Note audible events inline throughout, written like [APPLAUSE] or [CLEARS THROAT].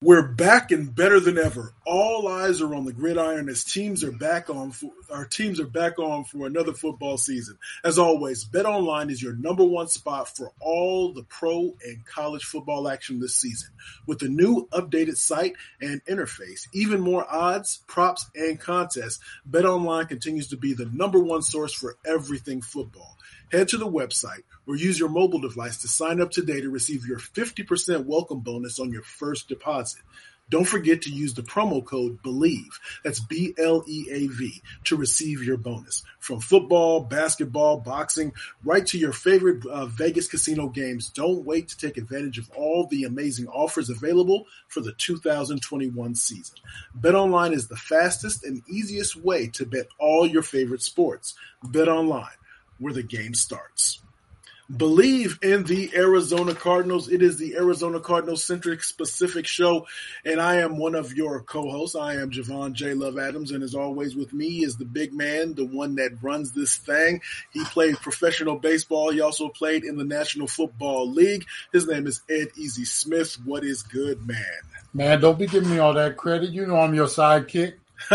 We're back and better than ever. All eyes are on the gridiron as teams are back on. For, our teams are back on for another football season. As always, Bet Online is your number one spot for all the pro and college football action this season. With the new updated site and interface, even more odds, props, and contests, Bet Online continues to be the number one source for everything football. Head to the website or use your mobile device to sign up today to receive your 50% welcome bonus on your first deposit. Don't forget to use the promo code BLEAV, that's B L E A V, to receive your bonus. From football, basketball, boxing, right to your favorite uh, Vegas casino games, don't wait to take advantage of all the amazing offers available for the 2021 season. BetOnline is the fastest and easiest way to bet all your favorite sports. BetOnline where the game starts. Bleav in the Arizona Cardinals. It is the Arizona Cardinals centric specific show, and I am one of your co-hosts. I am Javon J. Love Adams, and as always, with me is the big man, the one that runs this thing. He played professional baseball. He also played in the National Football League. His name is Ed Easy Smith. What is good, man? Man, don't be giving me all that credit. You know I'm your sidekick. [LAUGHS]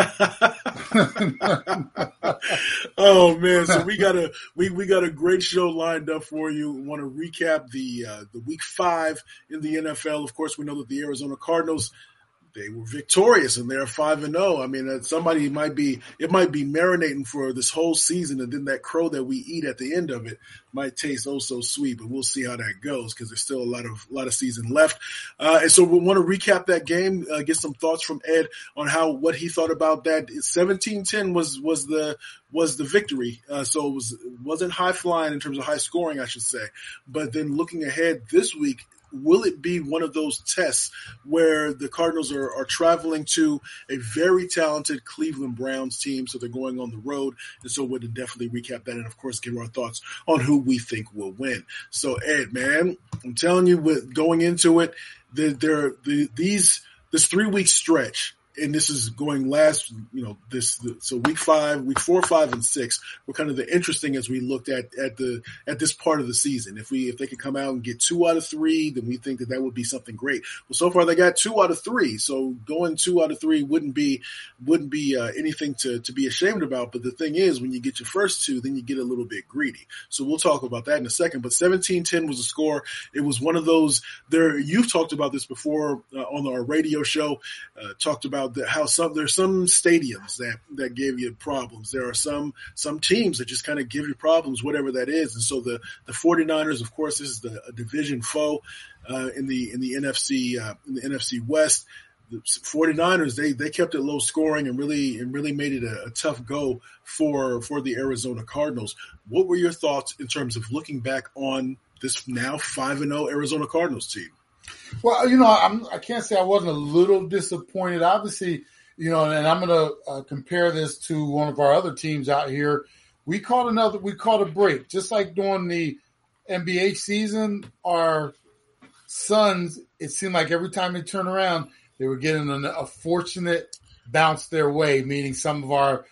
oh man, so we got a we, we got a great show lined up for you. We want to recap the uh, the week five in the NFL. Of course, we know that the Arizona Cardinals they were victorious and they're five and zero. I mean, uh, somebody might be it might be marinating for this whole season, and then that crow that we eat at the end of it might taste oh so sweet. But we'll see how that goes because there's still a lot of a lot of season left. Uh, and so we want to recap that game, uh, get some thoughts from Ed on how what he thought about that. 17-10 was was the was the victory. Uh, so it was wasn't high flying in terms of high scoring, I should say. But then looking ahead this week, will it be one of those tests where the Cardinals are, are traveling to a very talented Cleveland Browns team? So they're going on the road. And so we'll definitely recap that and, of course, give our thoughts on who we think will win. So, Ed, man, I'm telling you, with going into it, the, there, the, these, this three week stretch and this is going last, you know, this so week five, week four, five, and six were kind of the interesting as we looked at at the at this part of the season. If we if they could come out and get two out of three, then we think that that would be something great. Well, so far they got two out of three, so going two out of three wouldn't be wouldn't be uh, anything to to be ashamed about. But the thing is, when you get your first two, then you get a little bit greedy. So we'll talk about that in a second. But 17-10 was a score. It was one of those. There, you've talked about this before uh, on our radio show. Uh, talked about about the, how some there's some stadiums that that give you problems. There are some some teams that just kind of give you problems, whatever that is. And so the the 49ers, of course, this is the division foe uh, in the in the NFC uh, in the NFC West. The 49ers they they kept it low scoring and really and really made it a, a tough go for for the Arizona Cardinals. What were your thoughts in terms of looking back on this now 5 and 0 Arizona Cardinals team? Well, you know, I'm, I can't say I wasn't a little disappointed. Obviously, you know, and I'm going to uh, compare this to one of our other teams out here. We caught another, we caught a break, just like during the NBA season. Our Suns, it seemed like every time they turn around, they were getting an, a fortunate bounce their way, meaning some of our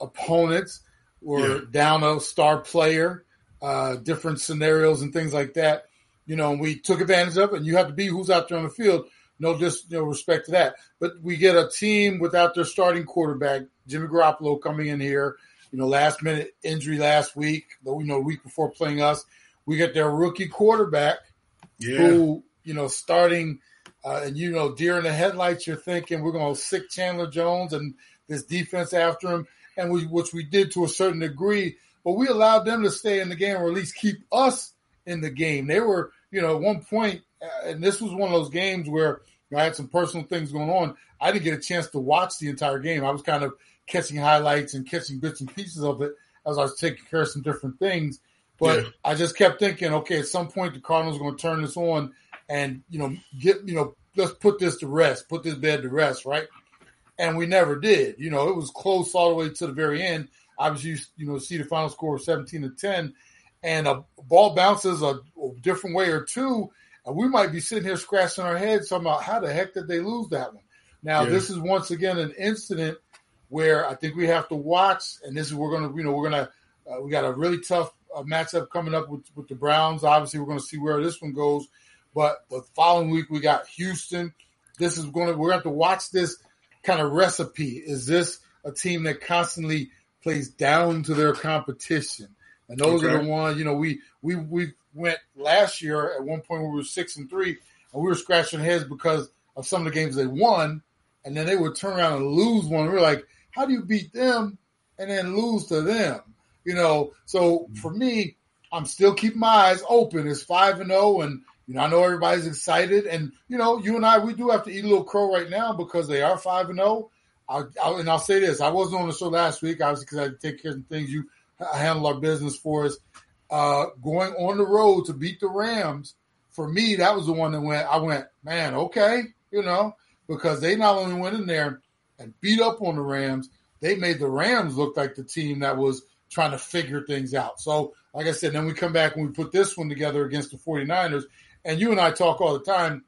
opponents were yeah. down a star player, uh, different scenarios and things like that. You know, and we took advantage of it. And you have to be who's out there on the field. No, just no respect to that. But we get a team without their starting quarterback, Jimmy Garoppolo, coming in here. You know, last minute injury last week. But you know, week before playing us, we get their rookie quarterback, yeah. who you know starting. Uh, and you know, deer in the headlights, you're thinking we're going to sic Chandler Jones and this defense after him, and we, which we did to a certain degree. But we allowed them to stay in the game, or at least keep us in the game. They were, you know, at one uh, and this was one of those games where you know, I had some personal things going on. I didn't get a chance to watch the entire game. I was kind of catching highlights and catching bits and pieces of it as I was taking care of some different things. But yeah. I just kept thinking, okay, at some point the Cardinals are going to turn this on and you know get you know let's put this to rest, put this bed to rest, right? And we never did. You know, it was close all the way to the very end. Obviously, you know, see the final score of seventeen to ten, and a ball bounces a, a different way or two, and we might be sitting here scratching our heads talking about how the heck did they lose that one. Now, yeah. this is once again an incident where I think we have to watch, and this is we're going to, you know, we're going to, uh, we got a really tough uh, matchup coming up with, with the Browns. Obviously, we're going to see where this one goes. But the following week we got Houston. This is going to we're going to have to watch this kind of recipe. Is this a team that constantly plays down to their competition? And those okay. are the ones, you know, we we we went last year at one point we were six and three, and we were scratching heads because of some of the games they won, and then they would turn around and lose one. We are like, how do you beat them and then lose to them? You know, so mm-hmm. for me, I'm still keeping my eyes open. It's five and zero, oh, and you know, I know everybody's excited, and you know, you and I, we do have to eat a little crow right now because they are five and zero. Oh. and I'll say this: I wasn't on the show last week, obviously, because I had to take care of things. You handle our business for us. Uh, going on the road to beat the Rams, for me, that was the one that went. I went, man, okay, you know, because they not only went in there and beat up on the Rams, they made the Rams look like the team that was trying to figure things out. So, like I said, then we come back and we put this one together against the 49ers, and you and I talk all the time.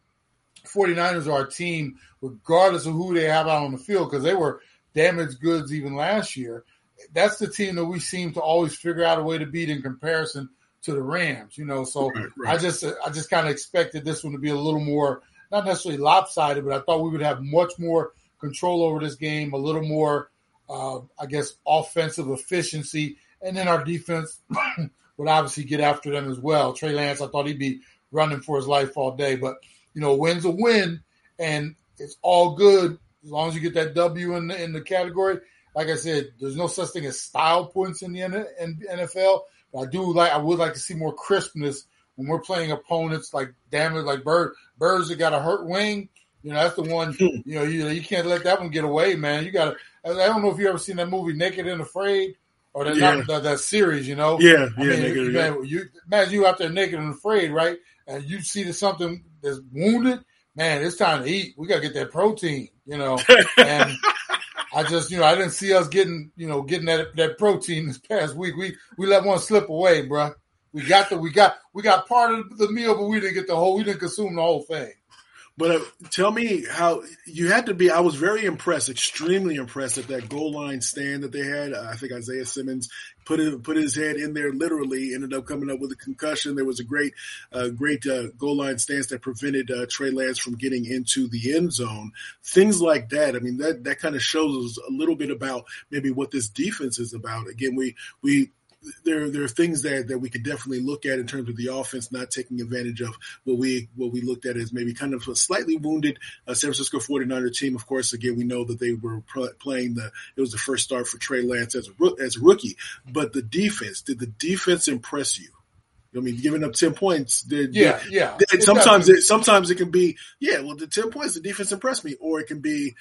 49ers are a team, regardless of who they have out on the field, because they were damaged goods even last year. That's the team that we seem to always figure out a way to beat in comparison to the Rams, you know. So right, right. I just I just kind of expected this one to be a little more not necessarily lopsided, but I thought we would have much more control over this game, a little more uh, I guess offensive efficiency, and then our defense [LAUGHS] would obviously get after them as well. Trey Lance, I thought he'd be running for his life all day. But you know, win's a win, and it's all good as long as you get that W in the, in the category. Like I said, there's no such thing as style points in the NFL. But I do like I would like to see more crispness when we're playing opponents like damn it, like Bird Birds that got a hurt wing. You know, that's the one. Hmm. You know, you you can't let that one get away, man. You got to. I don't know if you ever seen that movie Naked and Afraid or that yeah. not, that series. You know, yeah, I yeah. Mean, naked, yeah. you imagine you out there naked and afraid, right? and you see that something that's wounded, man, it's time to eat. We got to get that protein, you know. [LAUGHS] And I just, you know, I didn't see us getting, you know, getting that that protein this past week. We we let one slip away, bro. We got the we got we got part of the meal, but we didn't get the whole. We didn't consume the whole thing. But uh, tell me how you had to be. I was very impressed, extremely impressed at that goal line stand that they had. I think Isaiah Simmons put it, put his head in there. Literally, ended up coming up with a concussion. There was a great, uh, great uh, goal line stance that prevented uh, Trey Lance from getting into the end zone. Things like that. I mean, that that kind of shows us a little bit about maybe what this defense is about. Again, we we there there are things that, that we could definitely look at in terms of the offense not taking advantage of what we what we looked at as maybe kind of a slightly wounded uh, San Francisco 49er team. Of course, again we know that they were playing the it was the first start for Trey Lance as a as a rookie, but the defense did the defense impress you? I mean, giving up ten points. Did, yeah, yeah. Sometimes, it, sometimes it can be, yeah. Well, the ten points, the defense impressed me, or it can be,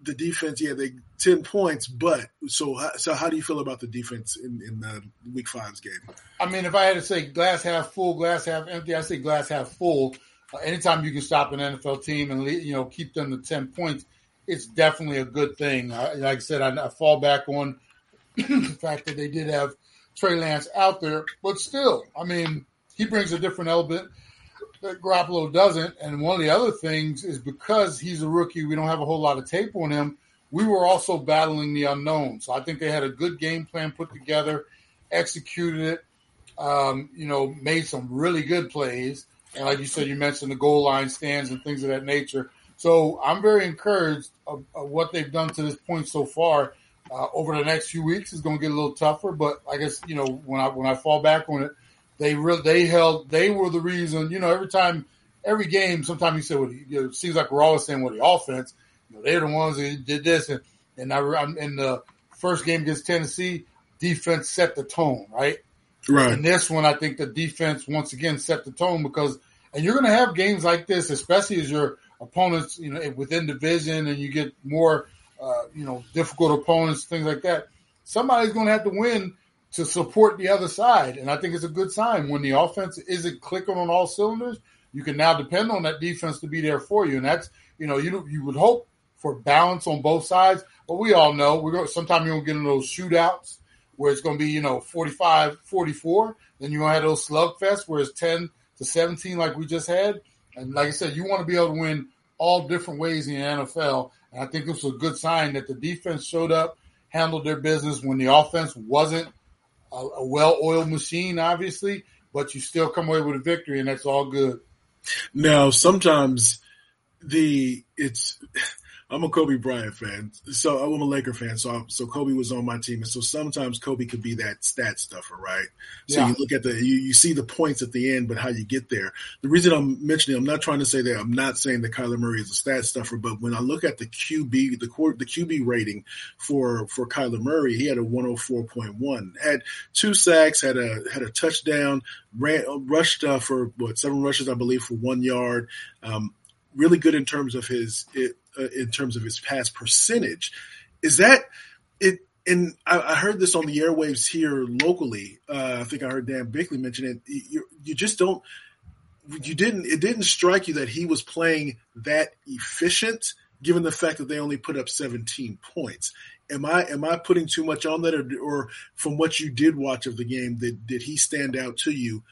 the defense, yeah, they ten points, but so so how do you feel about the defense in in the week five's game? I mean, if I had to say glass half full, glass half empty, I say glass half full. Uh, anytime you can stop an NFL team and you know keep them to ten points, it's definitely a good thing. Uh, like I said, I, I fall back on [CLEARS THROAT] the fact that they did have Trey Lance out there, but still, I mean, he brings a different element that Garoppolo doesn't. And one of the other things is because he's a rookie, we don't have a whole lot of tape on him. we were also battling the unknown. So I think they had a good game plan put together, executed it, um, you know, made some really good plays. And like you said, you mentioned the goal line stands and things of that nature. So I'm very encouraged of, of what they've done to this point so far. Uh, over the next few weeks, it's going to get a little tougher. But I guess you know when I when I fall back on it, they really they held they were the reason. You know, every time, every game, sometimes you say, "Well, you know, it seems like we're always saying, well, the offense, you know, they're the ones that did this." And and I, I'm in the first game against Tennessee, defense set the tone, right? Right. And this one, I think the defense once again set the tone because, and you're going to have games like this, especially as your opponents, you know, within division and you get more, uh, you know, difficult opponents, things like that. Somebody's going to have to win to support the other side. And I think it's a good sign when the offense isn't clicking on all cylinders. You can now depend on that defense to be there for you. And that's, you know, you you would hope for balance on both sides. But we all know we're going sometimes you're going to get in those shootouts where it's going to be, you know, 45, 44. Then you're going to have those slugfests where it's 10 to 17 like we just had. And like I said, you want to be able to win all different ways in the NFL. And I think this was a good sign that the defense showed up, handled their business when the offense wasn't a, a well-oiled machine, obviously, but you still come away with a victory, and that's all good. Now, sometimes the it's I'm a Kobe Bryant fan, so I'm a Laker fan. So so Kobe was on my team, and so sometimes Kobe could be that stat stuffer, right? So Yeah. you look at the you, you see the points at the end, but how you get there. The reason I'm mentioning, I'm not trying to say that I'm not saying that Kyler Murray is a stat stuffer, but when I look at the QB, the court, the QB rating for for Kyler Murray, he had a 104.1, had two sacks, had a had a touchdown, ran rushed uh, for what seven rushes, I believe, for one yard. Um, really good in terms of his it, uh, in terms of his pass percentage. Is that it? And I, I heard this on the airwaves here locally. Uh, I think I heard Dan Bickley mention it. You, you just don't. You didn't. It didn't strike you that he was playing that efficient, given the fact that they only put up 17 points. Am I am I putting too much on that, or, or from what you did watch of the game, did did he stand out to you,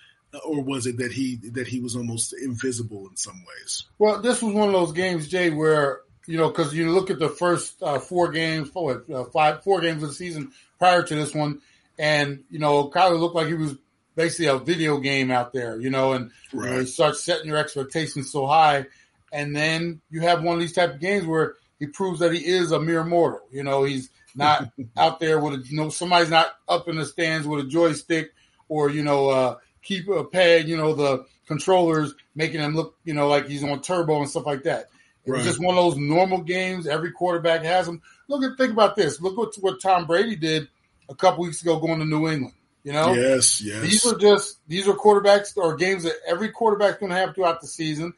or was it that he that he was almost invisible in some ways? Well, this was one of those games, Jay, where you know because you look at the first uh, four games, four, uh, five, four games of the season prior to this one, and you know Kyler looked like he was basically a video game out there, you know, and you, know, you start setting your expectations so high, and then you have one of these type of games where he proves that he is a mere mortal. You know, he's not [LAUGHS] out there with a, you know somebody's not up in the stands with a joystick or you know uh, keep a pad, you know the controllers making him look you know like he's on turbo and stuff like that. It was Right. just one of those normal games. Every quarterback has them. Look at think about this. Look what what Tom Brady did a couple weeks ago going to New England. You know, Yes, yes. these are just these are quarterbacks or games that every quarterback's going to have throughout the season.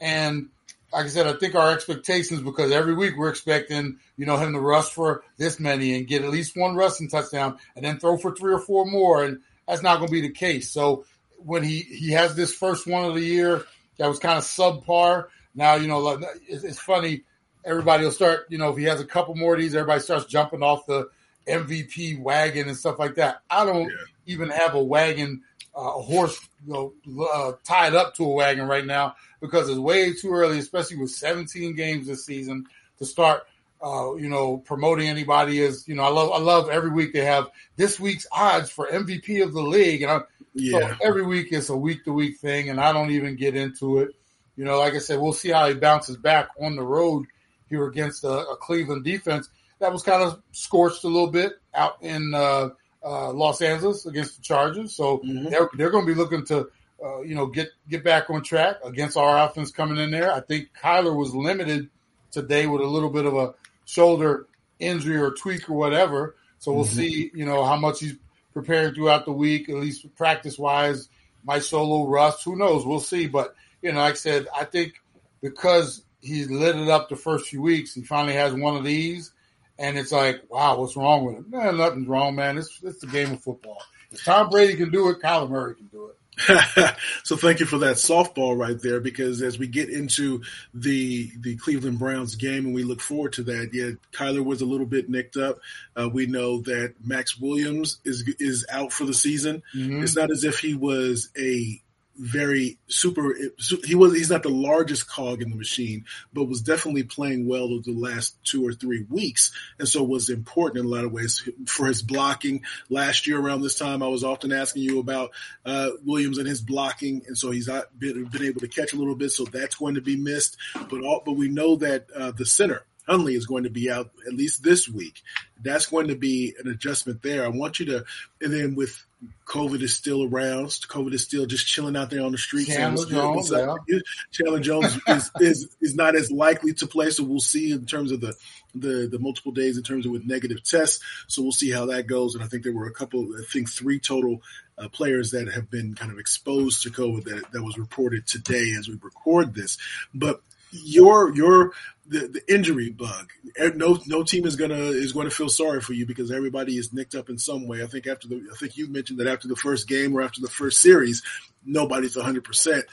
And like I said, I think our expectations because every week we're expecting you know him to rush for this many and get at least one rushing touchdown and then throw for three or four more, and that's not going to be the case. So when he he has this first one of the year that was kind of subpar. Now you know it's, it's funny. Everybody will start you know if he has a couple more of these, everybody starts jumping off the MVP wagon and stuff like that. I don't Yeah. even have a wagon, uh, a horse, you know, uh, tied up to a wagon right now because it's way too early, especially with 17 games this season to start. Uh, you know, promoting anybody is, you know, I love, I love every week they have this week's odds for MVP of the league, and I, yeah. so every week it's a week to week thing, and I don't even get into it. You know, like I said, we'll see how he bounces back on the road here against a, a Cleveland defense that was kind of scorched a little bit out in uh, uh, Los Angeles against the Chargers. So Mhm. they're they're going to be looking to uh, you know get get back on track against our offense coming in there. I think Kyler was limited today with a little bit of a shoulder injury or tweak or whatever. So we'll Mhm. see you know how much he's preparing throughout the week, at least practice wise. My solo rust. Who knows? We'll see. But you know, like I said, I think because he's lit it up the first few weeks, he finally has one of these, and it's like, wow, what's wrong with him? Man, nothing's wrong, man. It's it's the game of football. If Tom Brady can do it, Kyler Murray can do it. [LAUGHS] so thank you for that softball right there because as we get into the the Cleveland Browns game and we look forward to that, yeah, Kyler was a little bit nicked up. Uh, we know that Maxx Williams is is out for the season. Mhm. It's not as if he was a very super. He was he's not the largest cog in the machine, but was definitely playing well over the last two or three weeks, and so was important in a lot of ways for his blocking. Last year around this time, I was often asking you about uh, Williams and his blocking, and so he's not been, been, able to catch a little bit, so that's going to be missed. But all, but we know that uh, the center Hundley is going to be out at least this week. That's going to be an adjustment there. I want you to, and then with COVID is still around, COVID is still just chilling out there on the streets. Chandler Jones, yeah. Chandler Jones [LAUGHS] is, is, is not as likely to play, so we'll see in terms of the, the the multiple days in terms of with negative tests. So we'll see how that goes. And I think there were a couple, I think three total uh, players that have been kind of exposed to COVID that that was reported today as we record this. But your your the, the injury bug. No no team is gonna is going to feel sorry for you because everybody is nicked up in some way. I think after the I think you mentioned that after the first game or after the first series, nobody's hundred percent.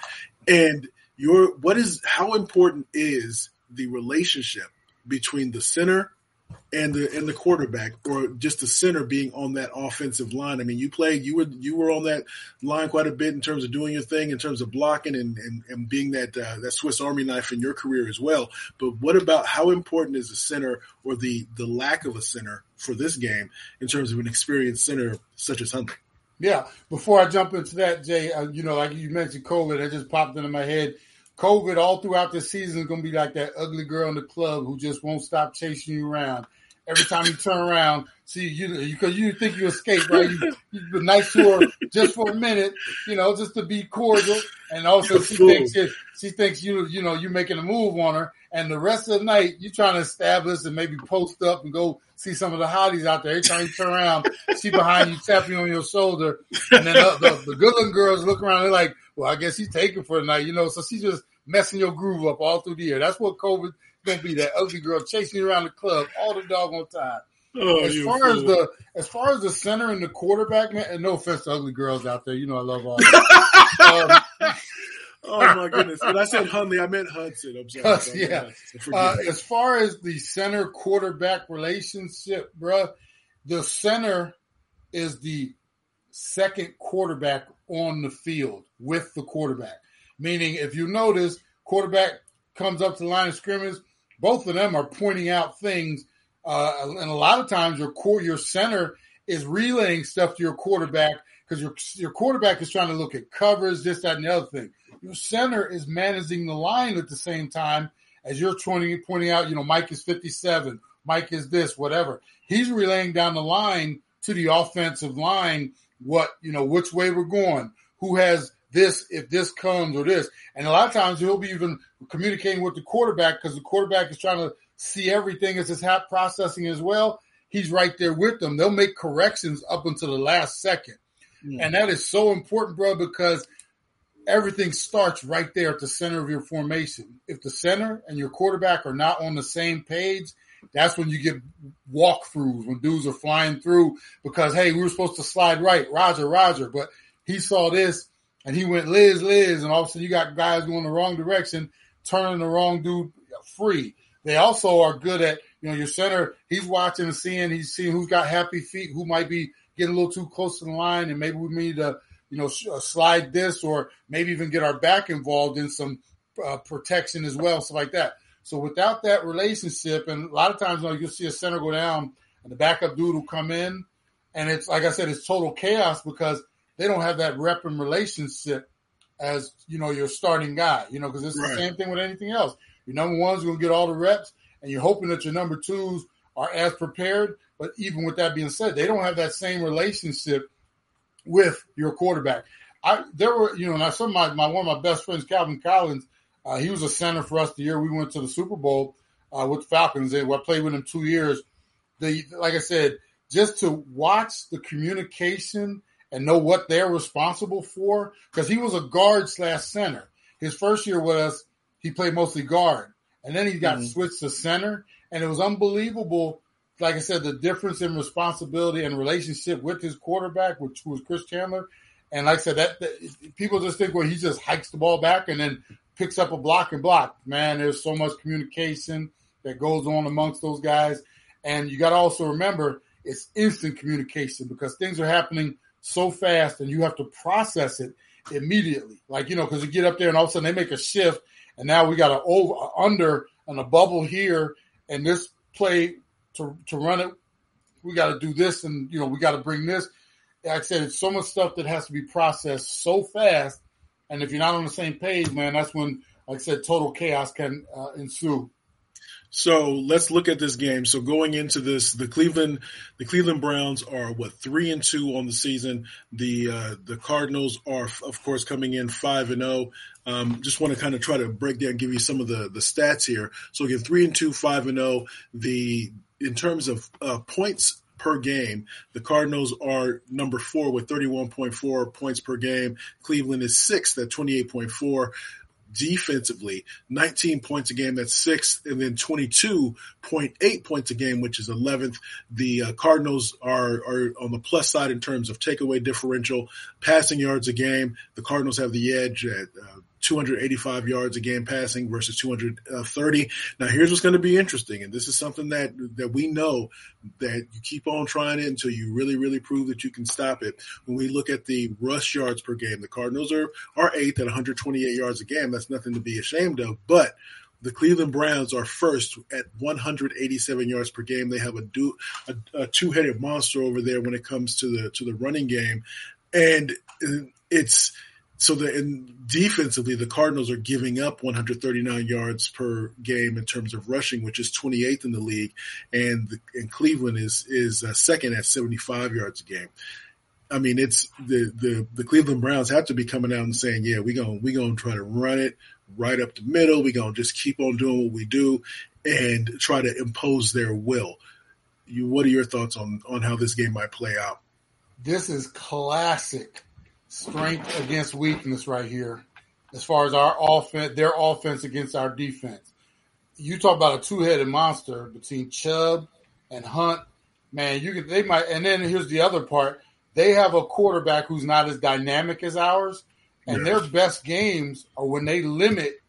And your what is how important is the relationship between the center and the and the quarterback or just the center being on that offensive line. I mean, you played you were you were on that line quite a bit in terms of doing your thing, in terms of blocking and and, and being that uh, that Swiss Army knife in your career as well. But what about how important is the center or the the lack of a center for this game in terms of an experienced center such as Hundley? Yeah. Before I jump into that, Jay, uh, you know, like you mentioned, COVID, it just popped into my head. COVID all throughout the season is going to be like that ugly girl in the club who just won't stop chasing you around every time you turn around, see you because you, you, think you escaped, right? You, you've been nice to her just for a minute, you know, just to be cordial, and also she thinks it, she thinks you you know you're making a move on her, and the rest of the night you're trying to establish and maybe post up and go see some of the hotties out there. Every time you turn around, she behind you tapping on your shoulder, and then the, the, the good looking girls look around. They're like, well, I guess he's taking for the night, you know. So she's just messing your groove up all through the year. That's what COVID gonna be that ugly girl chasing you around the club all the doggone time. Oh, as far fool. as the as far as the center and the quarterback, man, and no offense to ugly girls out there, you know I love all. [LAUGHS] um, oh my goodness! When I said Hundley, I meant Hudson. I'm sorry. yeah. Uh, as far as the center quarterback relationship, bruh, the center is the second quarterback on the field with the quarterback. Meaning, if you notice, quarterback comes up to the line of scrimmage, both of them are pointing out things, uh, and a lot of times your core, your center is relaying stuff to your quarterback because your your quarterback is trying to look at covers, this, that, and the other thing. Your center is managing the line at the same time as you're pointing pointing out. You know, Mike is fifty seven, Mike is this, whatever. He's relaying down the line to the offensive line what you know, which way we're going, who has this if this comes or this. And a lot of times he'll be even communicating with the quarterback because the quarterback is trying to see everything as his hat processing as well. He's right there with them. They'll make corrections up until the last second. Yeah. And that is so important, bro, because everything starts right there at the center of your formation. If the center and your quarterback are not on the same page, that's when you get walkthroughs when dudes are flying through because hey, we were supposed to slide right, Roger, Roger, but he saw this and he went Liz, Liz, and all of a sudden you got guys going the wrong direction, turning the wrong dude free. They also are good at, you know, your center, he's watching and seeing, he's seeing who's got happy feet, who might be getting a little too close to the line, and maybe we need to, you know, uh, slide this or maybe even get our back involved in some uh, protection as well, stuff like that. So without that relationship, and a lot of times, you know, you'll see a center go down and the backup dude will come in, and it's like I said, it's total chaos because they don't have that rep and relationship as you know your starting guy. You know, because it's right. the same thing with anything else. Your number one's going to get all the reps, and you're hoping that your number twos are as prepared. But even with that being said, they don't have that same relationship with your quarterback. I there were you know now some of my, my one of my best friends Calvin Collins, uh, he was a center for us the year we went to the Super Bowl uh, with the Falcons, and I played with him two years. The like I said, just to watch the communication and know what they're responsible for because he was a guard slash center. His first year with us, he played mostly guard, and then he got mm-hmm. switched to center, and it was unbelievable. Like I said, the difference in responsibility and relationship with his quarterback, which was Chris Chandler, and like I said, that, that people just think well he just hikes the ball back and then picks up a block and block. Man, there's so much communication that goes on amongst those guys, and you got to also remember it's instant communication because things are happening so fast and you have to process it immediately. Like you know, because you get up there and all of a sudden they make a shift, and now we got an over under and a bubble here, and this play to to run it, we got to do this, and you know we got to bring this. Like I said, it's so much stuff that has to be processed so fast, and if you're not on the same page, man, that's when, like I said, total chaos can uh, ensue. So let's look at this game. So going into this, the Cleveland, the Cleveland Browns are what three and two on the season. The uh, the Cardinals are, of course, coming in five and zero. Oh. Um, just want to kind of try to break down, give you some of the the stats here. So again, three and two, five and zero. Oh. The in terms of uh, points per game. The Cardinals are number four with 31.4 points per game. Cleveland is sixth at 28.4 defensively, 19 points a game, that's sixth, and then 22.8 points a game, which is 11th. The uh, Cardinals are, are on the plus side in terms of takeaway differential, passing yards a game. The Cardinals have the edge at uh, 285 yards a game passing versus 230. Now, here's what's going to be interesting, and this is something that that we know that you keep on trying it until you really, really prove that you can stop it. When we look at the rush yards per game, the Cardinals are are eighth at 128 yards a game. That's nothing to be ashamed of, but the Cleveland Browns are first at 187 yards per game. They have a, do, a, a two-headed monster over there when it comes to the to the running game, and it's so the defensively, the Cardinals are giving up 139 yards per game in terms of rushing, which is 28th in the league, and the, and Cleveland is is uh, second at 75 yards a game. I mean, it's the, the the Cleveland Browns have to be coming out and saying, "Yeah, we going we gonna try to run it right up the middle. We gonna just keep on doing what we do and try to impose their will." You, what are your thoughts on on how this game might play out? This is classic strength against weakness right here, as far as our offense, their offense against our defense. You talk about a two-headed monster between Chubb and Hunt. Man, you could they might, and then here's the other part: they have a quarterback who's not as dynamic as ours, and their best games are when they limit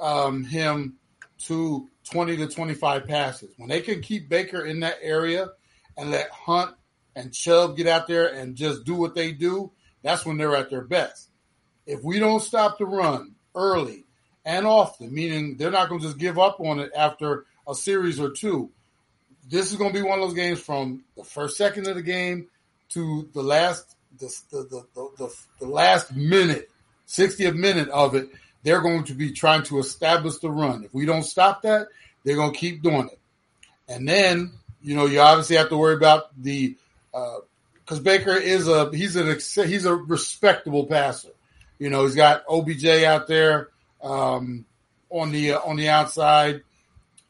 um, him to 20 to 25 passes. When they can keep Baker in that area and let Hunt and Chubb get out there and just do what they do, that's when they're at their best. If we don't stop the run early and often, meaning they're not going to just give up on it after a series or two, this is going to be one of those games from the first second of the game to the last the the, the, the, last minute, 60th minute of it. They're going to be trying to establish the run. If we don't stop that, they're going to keep doing it. And then, you know, you obviously have to worry about the uh, because Baker is a he's an he's a respectable passer. You know, he's got OBJ out there um, on the uh, on the outside.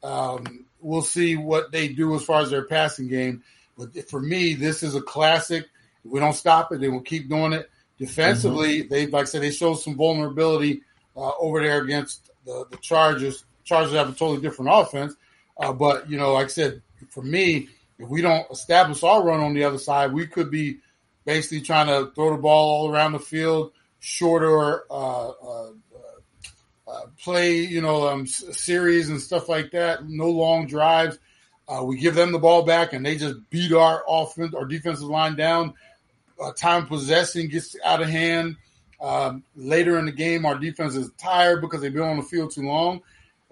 Um, we'll see what they do as far as their passing game. But for me, this is a classic. If we don't stop it, they will keep doing it. Defensively, mm-hmm. they like I said, they showed some vulnerability uh, over there against the, the Chargers. Chargers have a totally different offense, uh, but you know, like I said, for me, if we don't establish our run on the other side, we could be basically trying to throw the ball all around the field, shorter uh, uh, uh, play, you know, um, series and stuff like that. No long drives. Uh, we give them the ball back, and they just beat our offense, our defensive line down. Uh, time possession gets out of hand. Um, later in the game, our defense is tired because they've been on the field too long.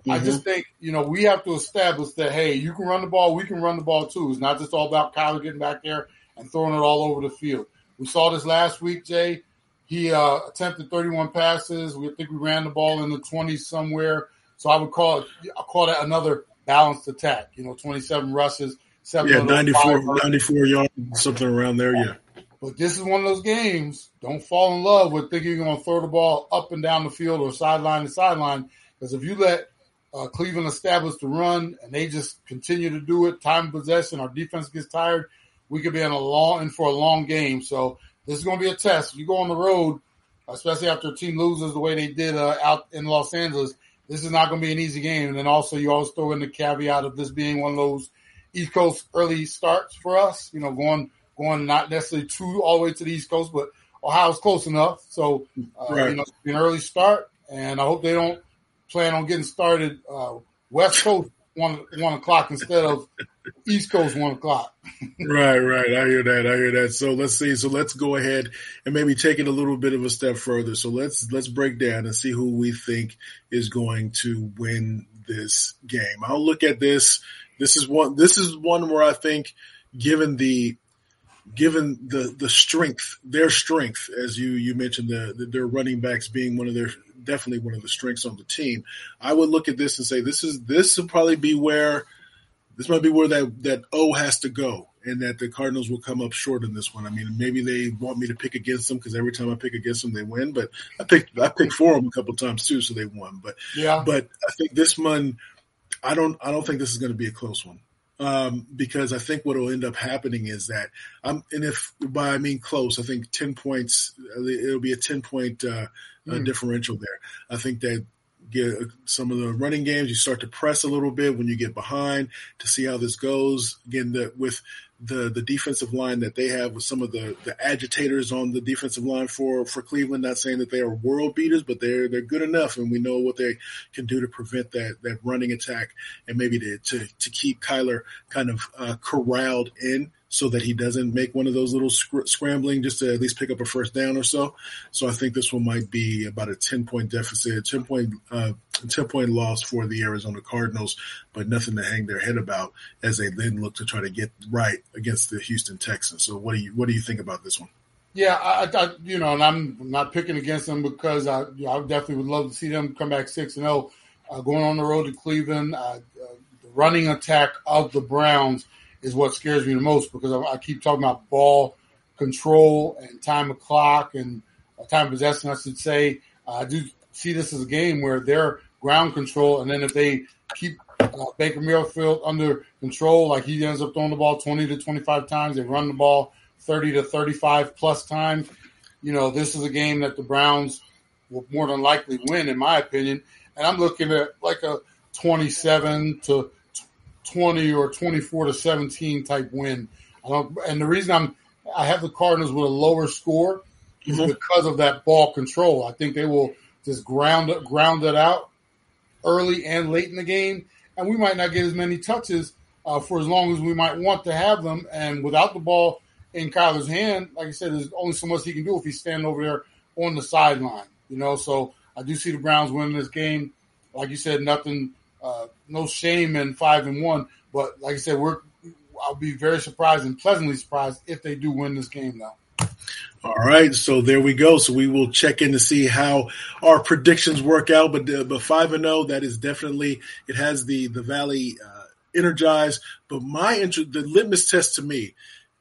Mm-hmm. I just think, you know, we have to establish that, hey, you can run the ball, we can run the ball too. It's not just all about Kyler getting back there and throwing it all over the field. We saw this last week, Jay. He uh, attempted 31 passes. We think we ran the ball in the 20s somewhere. So I would call it, I call that another balanced attack. You know, 27 rushes, seven. Yeah, 94, 94 yards, something around there. Yeah. But this is one of those games. Don't fall in love with thinking you're going to throw the ball up and down the field or sideline to sideline. Because if you let uh, Cleveland established the run, and they just continue to do it. Time possession, our defense gets tired. We could be in a long in for a long game. So this is going to be a test. You go on the road, especially after a team loses the way they did uh, out in Los Angeles, this is not going to be an easy game. And then also you always throw in the caveat of this being one of those East Coast early starts for us. You know, going going not necessarily too all the way to the East Coast, but Ohio's close enough. So uh, right. you know, an early start, and I hope they don't plan on getting started uh, West Coast one one o'clock instead of East Coast one o'clock. [LAUGHS] right, right. I hear that. I hear that. So let's see. So let's go ahead and maybe take it a little bit of a step further. So let's let's break down and see who we think is going to win this game. I'll look at this. This is one. This is one where I think, given the given the the strength, their strength, as you you mentioned, the, the, their running backs being one of their definitely one of the strengths on the team. I would look at this and say this is this will probably be where this might be where that that O has to go, and that the Cardinals will come up short in this one. I mean, maybe they want me to pick against them because every time I pick against them, they win. But I picked I picked for them a couple times too, so they won. But yeah, but I think this one, I don't I don't think this is going to be a close one um, because I think what will end up happening is that I'm, and if by I mean close, I think ten points. It'll be a ten point uh, mm. differential there. I think that get some of the running games, you start to press a little bit when you get behind to see how this goes. Again, the, with the the defensive line that they have with some of the the agitators on the defensive line for for Cleveland. Not saying that they are world beaters, but they're they're good enough, and we know what they can do to prevent that that running attack and maybe to to, to keep Kyler kind of uh, corralled in so that he doesn't make one of those little sc- scrambling just to at least pick up a first down or so. So I think this one might be about a 10 point deficit, 10 point, uh, 10 point loss for the Arizona Cardinals, but nothing to hang their head about as they then look to try to get right against the Houston Texans. So what do you, what do you think about this one? Yeah, I, I you know, and I'm not picking against them because I, you know, I definitely would love to see them come back six and zero, uh, going on the road to Cleveland. Uh, uh, the running attack of the Browns is what scares me the most because I, I keep talking about ball control and time of clock and uh, time possession, I should say. I do see this as a game where they're ground control, and then if they keep uh, Baker Mayfield under control, like he ends up throwing the ball 20 to 25 times, they run the ball 30 to 35 plus times. You know, this is a game that the Browns will more than likely win, in my opinion. And I'm looking at like a 27 to 20 or 24 to 17 type win. I don't, and the reason I'm I have the Cardinals with a lower score is mm-hmm. because of that ball control. I think they will just ground ground it out early and late in the game, and we might not get as many touches uh, for as long as we might want to have them. And without the ball in Kyler's hand, like I said, there's only so much he can do if he's standing over there on the sideline. You know, so I do see the Browns winning this game. Like you said, nothing uh, no shame in five and one. But like I said, we're I'll be very surprised and pleasantly surprised if they do win this game, though. All right, so there we go. So we will check in to see how our predictions work out. But uh, but five and zero, oh, that is definitely it has the the Valley uh, energized. But my interest, the litmus test to me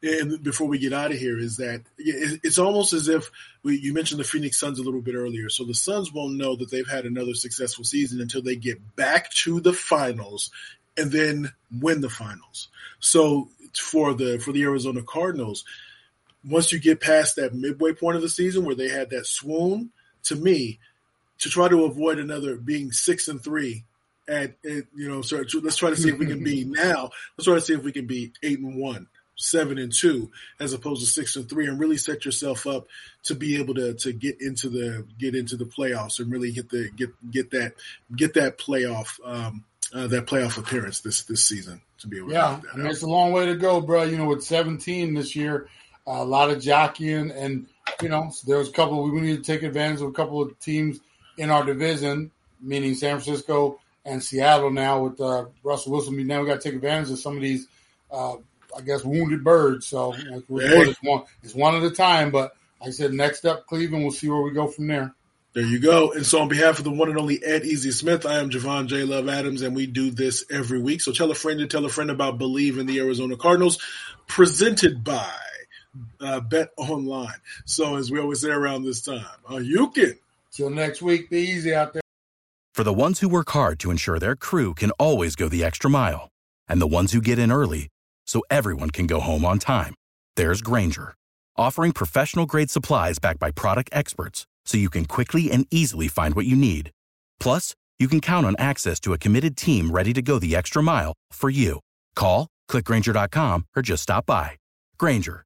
and before we get out of here is that it's almost as if we, you mentioned the Phoenix Suns a little bit earlier. So the Suns won't know that they've had another successful season until they get back to the finals and then win the finals. So for the for the Arizona Cardinals, once you get past that midway point of the season where they had that swoon, to me, to try to avoid another being six and three at you know, so let's try to see if we can be [LAUGHS] now. Let's try to see if we can be eight and one seven and two as opposed to six and three and really set yourself up to be able to to get into the get into the playoffs and really get the get get that get that playoff um, uh, that playoff appearance this this season to be able yeah I mean, it's a long way to go bro you know with 17 this year a lot of jockeying and you know there was a couple we need to take advantage of a couple of teams in our division meaning San Francisco and Seattle now with uh, Russell Wilson now we got to take advantage of some of these uh, I guess, wounded birds. So it's, one, it's one at a time. But like I said, next up, Cleveland. We'll see where we go from there. There you go. And so, on behalf of the one and only Ed Easy Smith, I am Javon J. Love Adams, and we do this every week. So, tell a friend to tell a friend about Bleav in the Arizona Cardinals, presented by uh, Bet Online. So, as we always say around this time, uh, you can. Till next week, be easy out there. For the ones who work hard to ensure their crew can always go the extra mile, and the ones who get in early so everyone can go home on time. There's Grainger, offering professional grade supplies backed by product experts so you can quickly and easily find what you need. Plus, you can count on access to a committed team ready to go the extra mile for you. Call, clickgrainger.com, or just stop by. Grainger,